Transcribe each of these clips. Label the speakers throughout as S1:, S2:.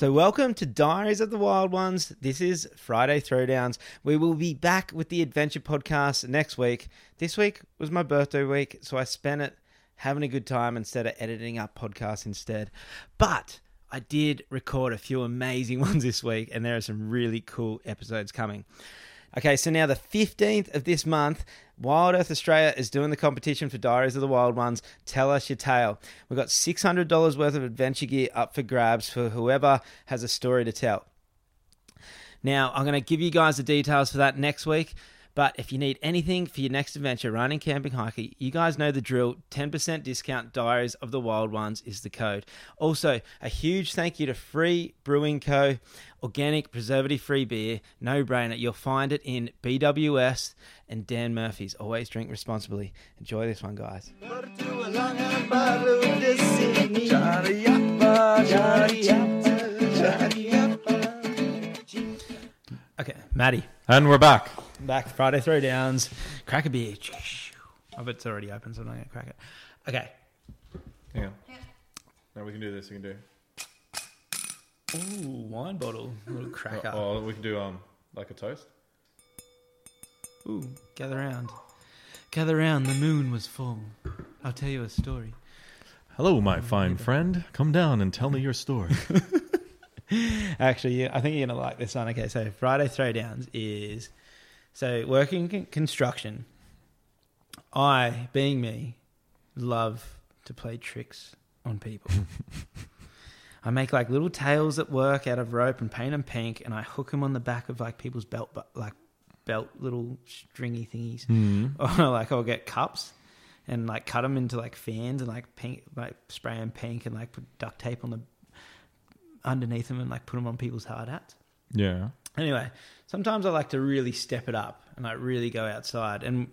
S1: So, welcome to Diaries of the Wild Ones. This is Friday Throwdowns. We will be back with the Adventure Podcast next week. This week was my birthday week, so I spent it having a good time instead of editing up podcasts instead. But I did record a few amazing ones this week, and there are some really cool episodes coming. Okay, so now the 15th of this month, Wild Earth Australia is doing the competition for Diaries of the Wild Ones. Tell us your tale. We've got $600 worth of adventure gear up for grabs for whoever has a story to tell. Now, I'm going to give you guys the details for that next week. But if you need anything for your next adventure, running, camping, hiking, you guys know the drill. 10% discount Diaries of the Wild Ones is the code. Also, a huge thank you to Free Brewing Co. Organic, preservative free beer. No brainer. You'll find it in BWS and Dan Murphy's. Always drink responsibly. Enjoy this one, guys. Okay, Maddie.
S2: And we're back.
S1: Back Friday Throwdowns. Crack a beer. I bet it's already open, so I'm not going to crack it. Okay.
S2: Hang on. Now we can do this. We can do.
S1: Ooh, wine bottle. little cracker.
S2: Oh, we can do um like a toast.
S1: Ooh, gather round. Gather round, the moon was full. I'll tell you a story.
S2: Hello, my fine friend. Come down and tell me your story.
S1: Actually, yeah, I think you're going to like this one. Okay, so Friday Throwdowns is so working con- construction. I, being me, love to play tricks on people. I make like little tails at work out of rope and paint them pink, and I hook them on the back of like people's belt, but like belt little stringy thingies.
S2: Mm.
S1: Or like I'll get cups and like cut them into like fans and like pink, like spray them pink and like put duct tape on the underneath them and like put them on people's hard hats.
S2: Yeah.
S1: Anyway, sometimes I like to really step it up and like really go outside and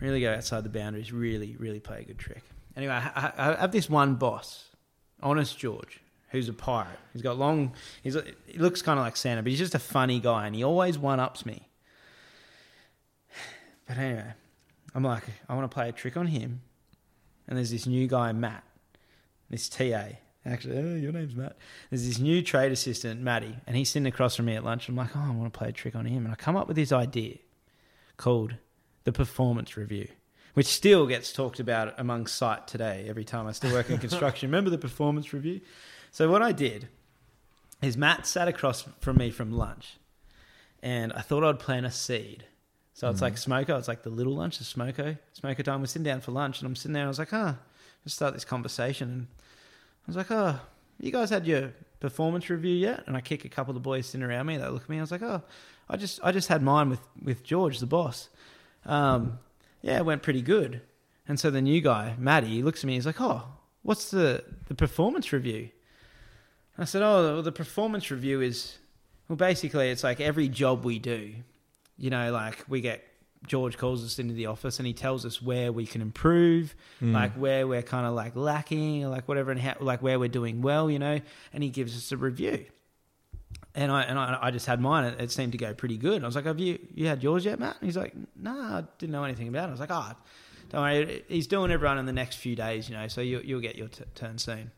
S1: really go outside the boundaries. Really, really play a good trick. Anyway, I, I have this one boss, Honest George, who's a pirate. He's got long. He's he looks kind of like Santa, but he's just a funny guy, and he always one ups me. But anyway, I'm like, I want to play a trick on him, and there's this new guy, Matt, this TA. Actually, oh, your name's Matt. There's this new trade assistant, Matty, and he's sitting across from me at lunch. I'm like, oh, I want to play a trick on him. And I come up with this idea called the performance review, which still gets talked about among site today every time I still work in construction. Remember the performance review? So, what I did is Matt sat across from me from lunch, and I thought I'd plant a seed. So it's mm-hmm. like Smoko, it's like the little lunch, the Smoko, Smoko time. We're sitting down for lunch, and I'm sitting there, and I was like, huh, let's start this conversation. And was like, oh, you guys had your performance review yet? And I kick a couple of the boys sitting around me. They look at me. I was like, oh, I just I just had mine with with George, the boss. Um, yeah, it went pretty good. And so the new guy, Matty, he looks at me. He's like, oh, what's the the performance review? I said, oh, well, the performance review is well, basically, it's like every job we do. You know, like we get George calls us into the office and he tells us where we can improve,
S2: Mm.
S1: like where we're kind of like lacking or like whatever, and how, like where we're doing well, you know, and he gives us a review. And I and I, I just had mine. It, it seemed to go pretty good. I was like, "Have you you had yours yet, Matt?" And he's like, "Nah, I didn't know anything about it." I was like, "Oh, don't worry. He's doing everyone in the next few days, you know, so you, you'll get your t- turn soon."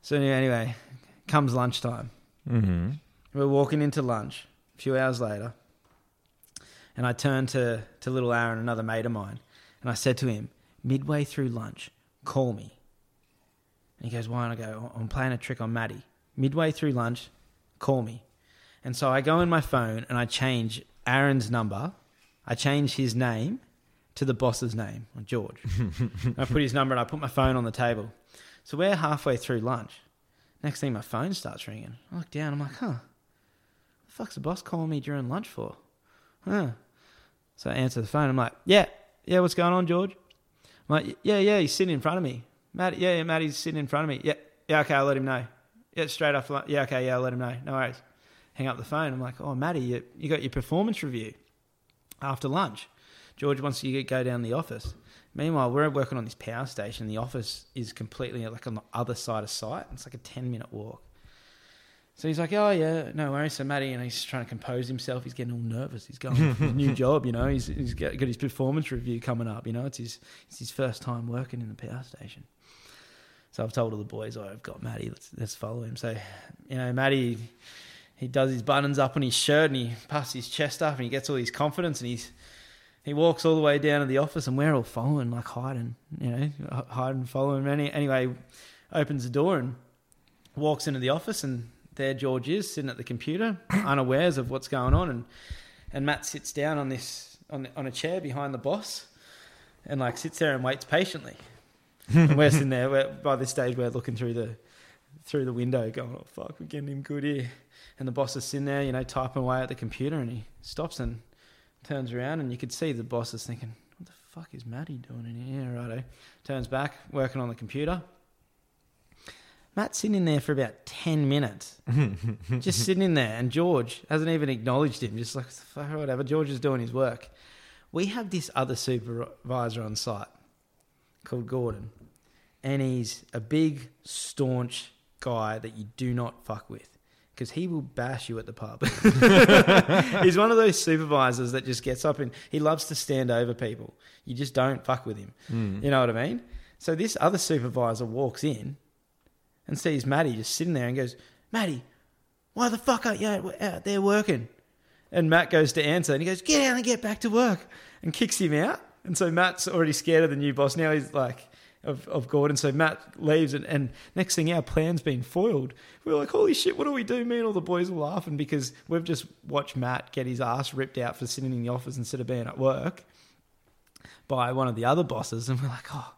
S1: So anyway, comes lunchtime.
S2: Mm-hmm.
S1: We're walking into lunch a few hours later, and I turned to, to little Aaron, another mate of mine, and I said to him, midway through lunch, call me. And he goes, Why? And I go, I'm playing a trick on Maddie. Midway through lunch, call me. And so I go in my phone and I change Aaron's number, I change his name to the boss's name, George. I put his number and I put my phone on the table. So we're halfway through lunch. Next thing, my phone starts ringing. I look down. I'm like, huh, the fuck's the boss calling me during lunch for? Huh. So I answer the phone. I'm like, yeah, yeah, what's going on, George? I'm like, yeah, yeah, he's sitting in front of me. Matt, yeah, yeah, Matt, he's sitting in front of me. Yeah, yeah, okay, I'll let him know. Yeah, straight off. Yeah, okay, yeah, I'll let him know. No worries. Hang up the phone. I'm like, oh, Matty, you, you got your performance review after lunch. George wants you to go down the office. Meanwhile, we're working on this power station. The office is completely like on the other side of site. It's like a 10 minute walk. So he's like, oh, yeah, no worries. So Matty, you know, he's trying to compose himself. He's getting all nervous. He's going for his new job, you know. He's, he's got, got his performance review coming up, you know. It's his, it's his first time working in the power station. So I've told all the boys, oh, I've got Matty, let's, let's follow him. So, you know, Matty, he does his buttons up on his shirt and he puffs his chest up and he gets all his confidence and he's he walks all the way down to the office and we're all following, like hiding, you know, hiding, following. Any, anyway, opens the door and walks into the office and there George is sitting at the computer, unawares of what's going on, and and Matt sits down on this on on a chair behind the boss, and like sits there and waits patiently. and we're sitting there. We're, by this stage, we're looking through the through the window, going, "Oh fuck, we're getting him good here." And the boss is sitting there, you know, typing away at the computer, and he stops and turns around, and you could see the boss is thinking, "What the fuck is Matty doing in here?" Righto, turns back, working on the computer. Matt's sitting in there for about 10 minutes, just sitting in there, and George hasn't even acknowledged him, just like, whatever. George is doing his work. We have this other supervisor on site called Gordon, and he's a big, staunch guy that you do not fuck with because he will bash you at the pub. he's one of those supervisors that just gets up and he loves to stand over people. You just don't fuck with him. Mm. You know what I mean? So this other supervisor walks in and sees Matty just sitting there and goes, Matty, why the fuck aren't you out there working? And Matt goes to answer and he goes, Get out and get back to work and kicks him out. And so Matt's already scared of the new boss. Now he's like, of, of Gordon. So Matt leaves, and, and next thing our plan's been foiled. We're like, holy shit, what do we do? Me and all the boys are laughing because we've just watched Matt get his ass ripped out for sitting in the office instead of being at work by one of the other bosses. And we're like, oh,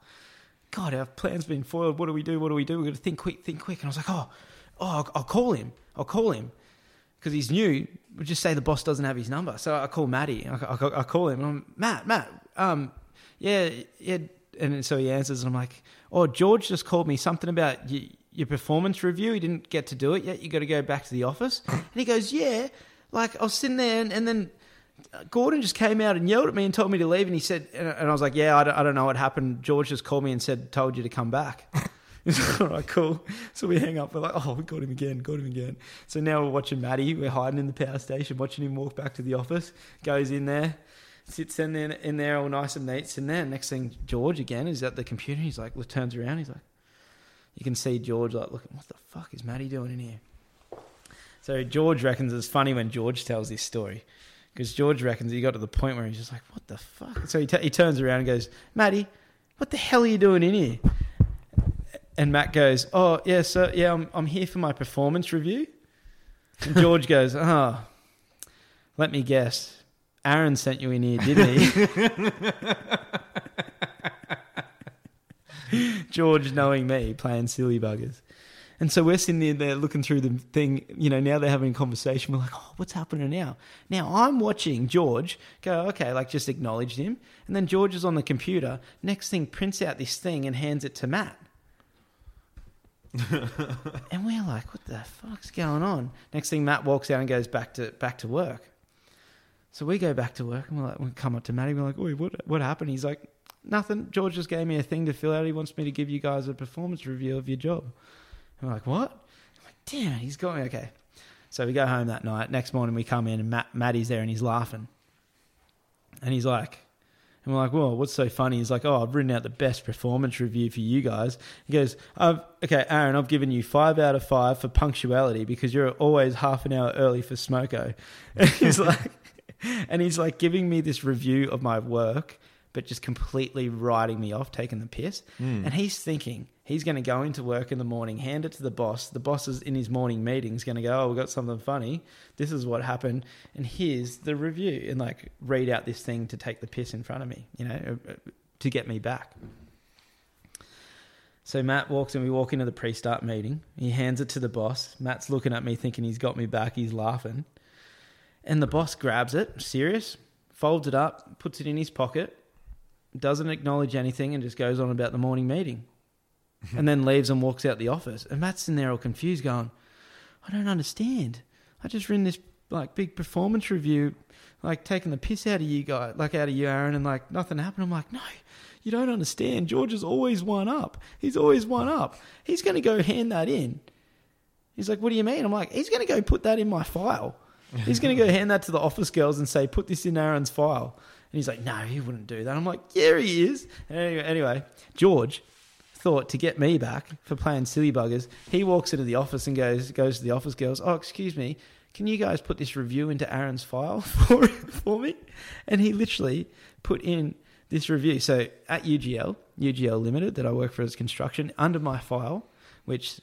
S1: God, our plan's been foiled. What do we do? What do we do? We've got to think quick, think quick. And I was like, oh, oh, I'll, call him. I'll call him because he's new. We'll just say the boss doesn't have his number. So I call Matty. I, I, I call him. And I'm Matt, Matt. Um, yeah, yeah. And so he answers, and I'm like, oh, George just called me something about y- your performance review. He didn't get to do it yet. You got to go back to the office. and he goes, yeah. Like I was sitting there, and, and then Gordon just came out and yelled at me and told me to leave. And he said, and I was like, yeah, I don't, I don't know what happened. George just called me and said, told you to come back. He's like, all right, cool. So we hang up. We're like, oh, we got him again, got him again. So now we're watching Matty. We're hiding in the power station, watching him walk back to the office. Goes in there, sits in there, in there all nice and neat. in there. Next thing, George again is at the computer. He's like, turns around. He's like, you can see George like looking, what the fuck is Matty doing in here? So George reckons it's funny when George tells this story because George reckons he got to the point where he's just like, "What the fuck?" So he, t- he turns around and goes, "Matty, what the hell are you doing in here?" And Matt goes, "Oh yeah, so Yeah, I'm I'm here for my performance review." And George goes, "Oh, let me guess. Aaron sent you in here, didn't he?" George, knowing me, playing silly buggers. And so we're sitting there looking through the thing, you know, now they're having a conversation. We're like, oh, what's happening now? Now I'm watching George go, okay, like just acknowledged him. And then George is on the computer. Next thing, prints out this thing and hands it to Matt. and we're like, what the fuck's going on? Next thing, Matt walks out and goes back to back to work. So we go back to work and we're like, we come up to Matty. We're like, Oi, what what happened? He's like, nothing. George just gave me a thing to fill out. He wants me to give you guys a performance review of your job. I'm like, what? I'm like, damn, he's got me. Okay. So we go home that night. Next morning we come in and Matt, Matty's there and he's laughing. And he's like, and we're like, well, what's so funny? He's like, oh, I've written out the best performance review for you guys. He goes, I've, okay, Aaron, I've given you five out of five for punctuality because you're always half an hour early for smoko. And he's like, and he's like giving me this review of my work, but just completely writing me off, taking the piss. Mm. And he's thinking, He's going to go into work in the morning, hand it to the boss. The boss is in his morning meeting, is going to go, "Oh, we've got something funny. This is what happened, and here's the review." And like read out this thing to take the piss in front of me, you know, uh, to get me back. So Matt walks in. We walk into the pre-start meeting. He hands it to the boss. Matt's looking at me, thinking he's got me back. He's laughing, and the boss grabs it, serious, folds it up, puts it in his pocket, doesn't acknowledge anything, and just goes on about the morning meeting mm-hmm. and then leaves and walks out the office. And Matt's in there all confused, going, I don't understand. I just written this like big performance review, like taking the piss out of you guys, like out of you, Aaron, and like nothing happened. I'm like, no, you don't understand. George is always one up. He's always one up. He's going to go hand that in. He's like, what do you mean? I'm like, he's going to go put that in my file. He's going to go hand that to the office girls and say, put this in Aaron's file. And he's like, no, he wouldn't do that. I'm like, yeah, he is. Anyway, anyway George thought to get me back for playing silly buggers, he walks into the office and goes goes to the office girls. Oh, excuse me, can you guys put this review into Aaron's file for for me? And he literally put in this review. So at UGL, UGL Limited, that I work for as construction, under my file, which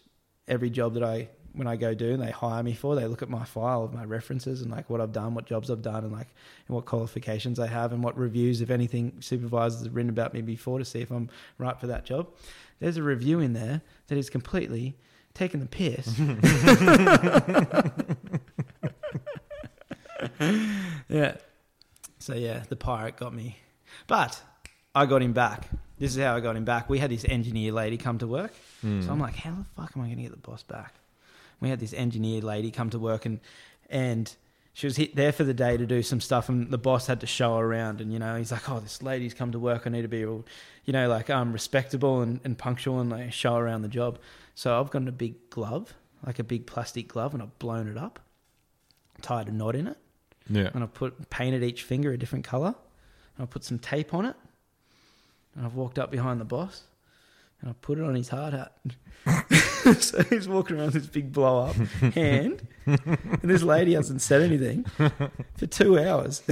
S1: every job that I when I go do and they hire me for, they look at my file of my references and like what I've done, what jobs I've done, and like and what qualifications I have, and what reviews, if anything, supervisors have written about me before to see if I'm right for that job. There's a review in there that is completely taking the piss. yeah. So yeah, the pirate got me, but I got him back. This is how I got him back. We had this engineer lady come to work,
S2: Hmm.
S1: so I'm like, how the fuck am I going to get the boss back? We had this engineer lady come to work and and she was hit there for the day to do some stuff, and the boss had to show her around. And you know, he's like, "Oh, this lady's come to work. I need to be, all, you know, like um respectable and, and punctual, and like show around the job." So I've got a big glove, like a big plastic glove, and I've blown it up, tied a knot in it,
S2: yeah.
S1: and I've put painted each finger a different color, and I put some tape on it, and I've walked up behind the boss, and I put it on his hard hat. so he's walking around with this big blow up hand, and this lady hasn't said anything for two hours.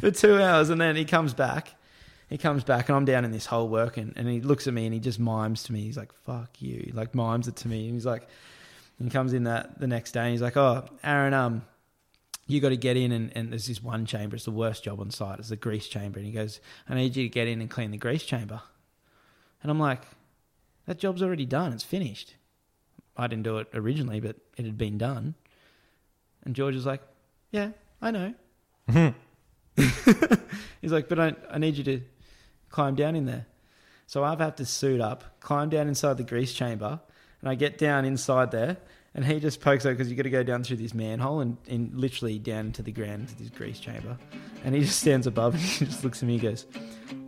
S1: for two hours, and then he comes back. He comes back, and I'm down in this hole working, and he looks at me and he just mimes to me. He's like, "Fuck you!" He like mimes it to me, and he's like, and he comes in that the next day, and he's like, "Oh, Aaron, um, you got to get in and, and there's this one chamber. It's the worst job on site. It's the grease chamber. And he goes, I need you to get in and clean the grease chamber. And I'm like, that job's already done. It's finished. I didn't do it originally, but it had been done. And George was like, yeah, I know. He's like, but I, I need you to climb down in there. So I've had to suit up, climb down inside the grease chamber, and I get down inside there, and he just pokes out because you got to go down through this manhole and, and literally down into the ground into this grease chamber. And he just stands above and he just looks at me and goes,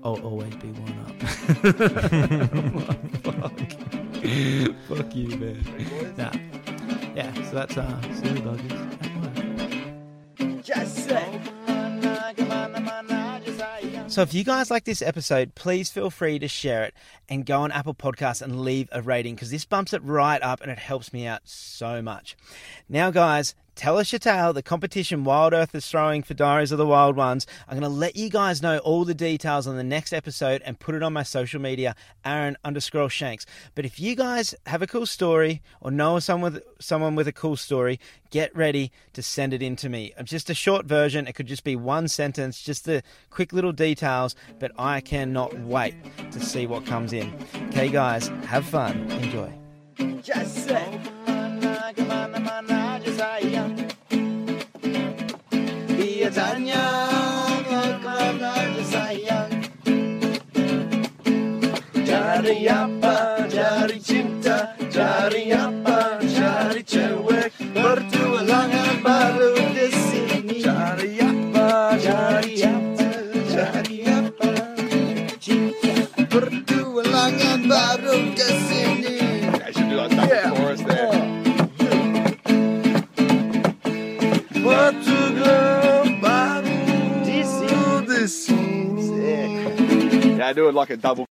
S1: I'll always be one up. Like, fuck. fuck you, man. Nah. Yeah, so that's uh, silly buggers.
S3: Just say.
S1: So if you guys like this episode, please feel free to share it and go on Apple Podcasts and leave a rating because this bumps it right up and it helps me out so much. Now, guys, tell us your tale. The competition Wild Earth is throwing for Diaries of the Wild Ones. I'm going to let you guys know all the details on the next episode and put it on my social media, Aaron underscore Shanks. But if you guys have a cool story or know someone with, someone with a cool story, get ready to send it in to me. Just a short version. It could just be one sentence, just the quick little details, but I cannot wait to see what comes in. Okay, guys, have fun. Enjoy.
S3: Just say. bertanya kepada sayang. Dari apa, dari cinta, dari apa?
S4: A double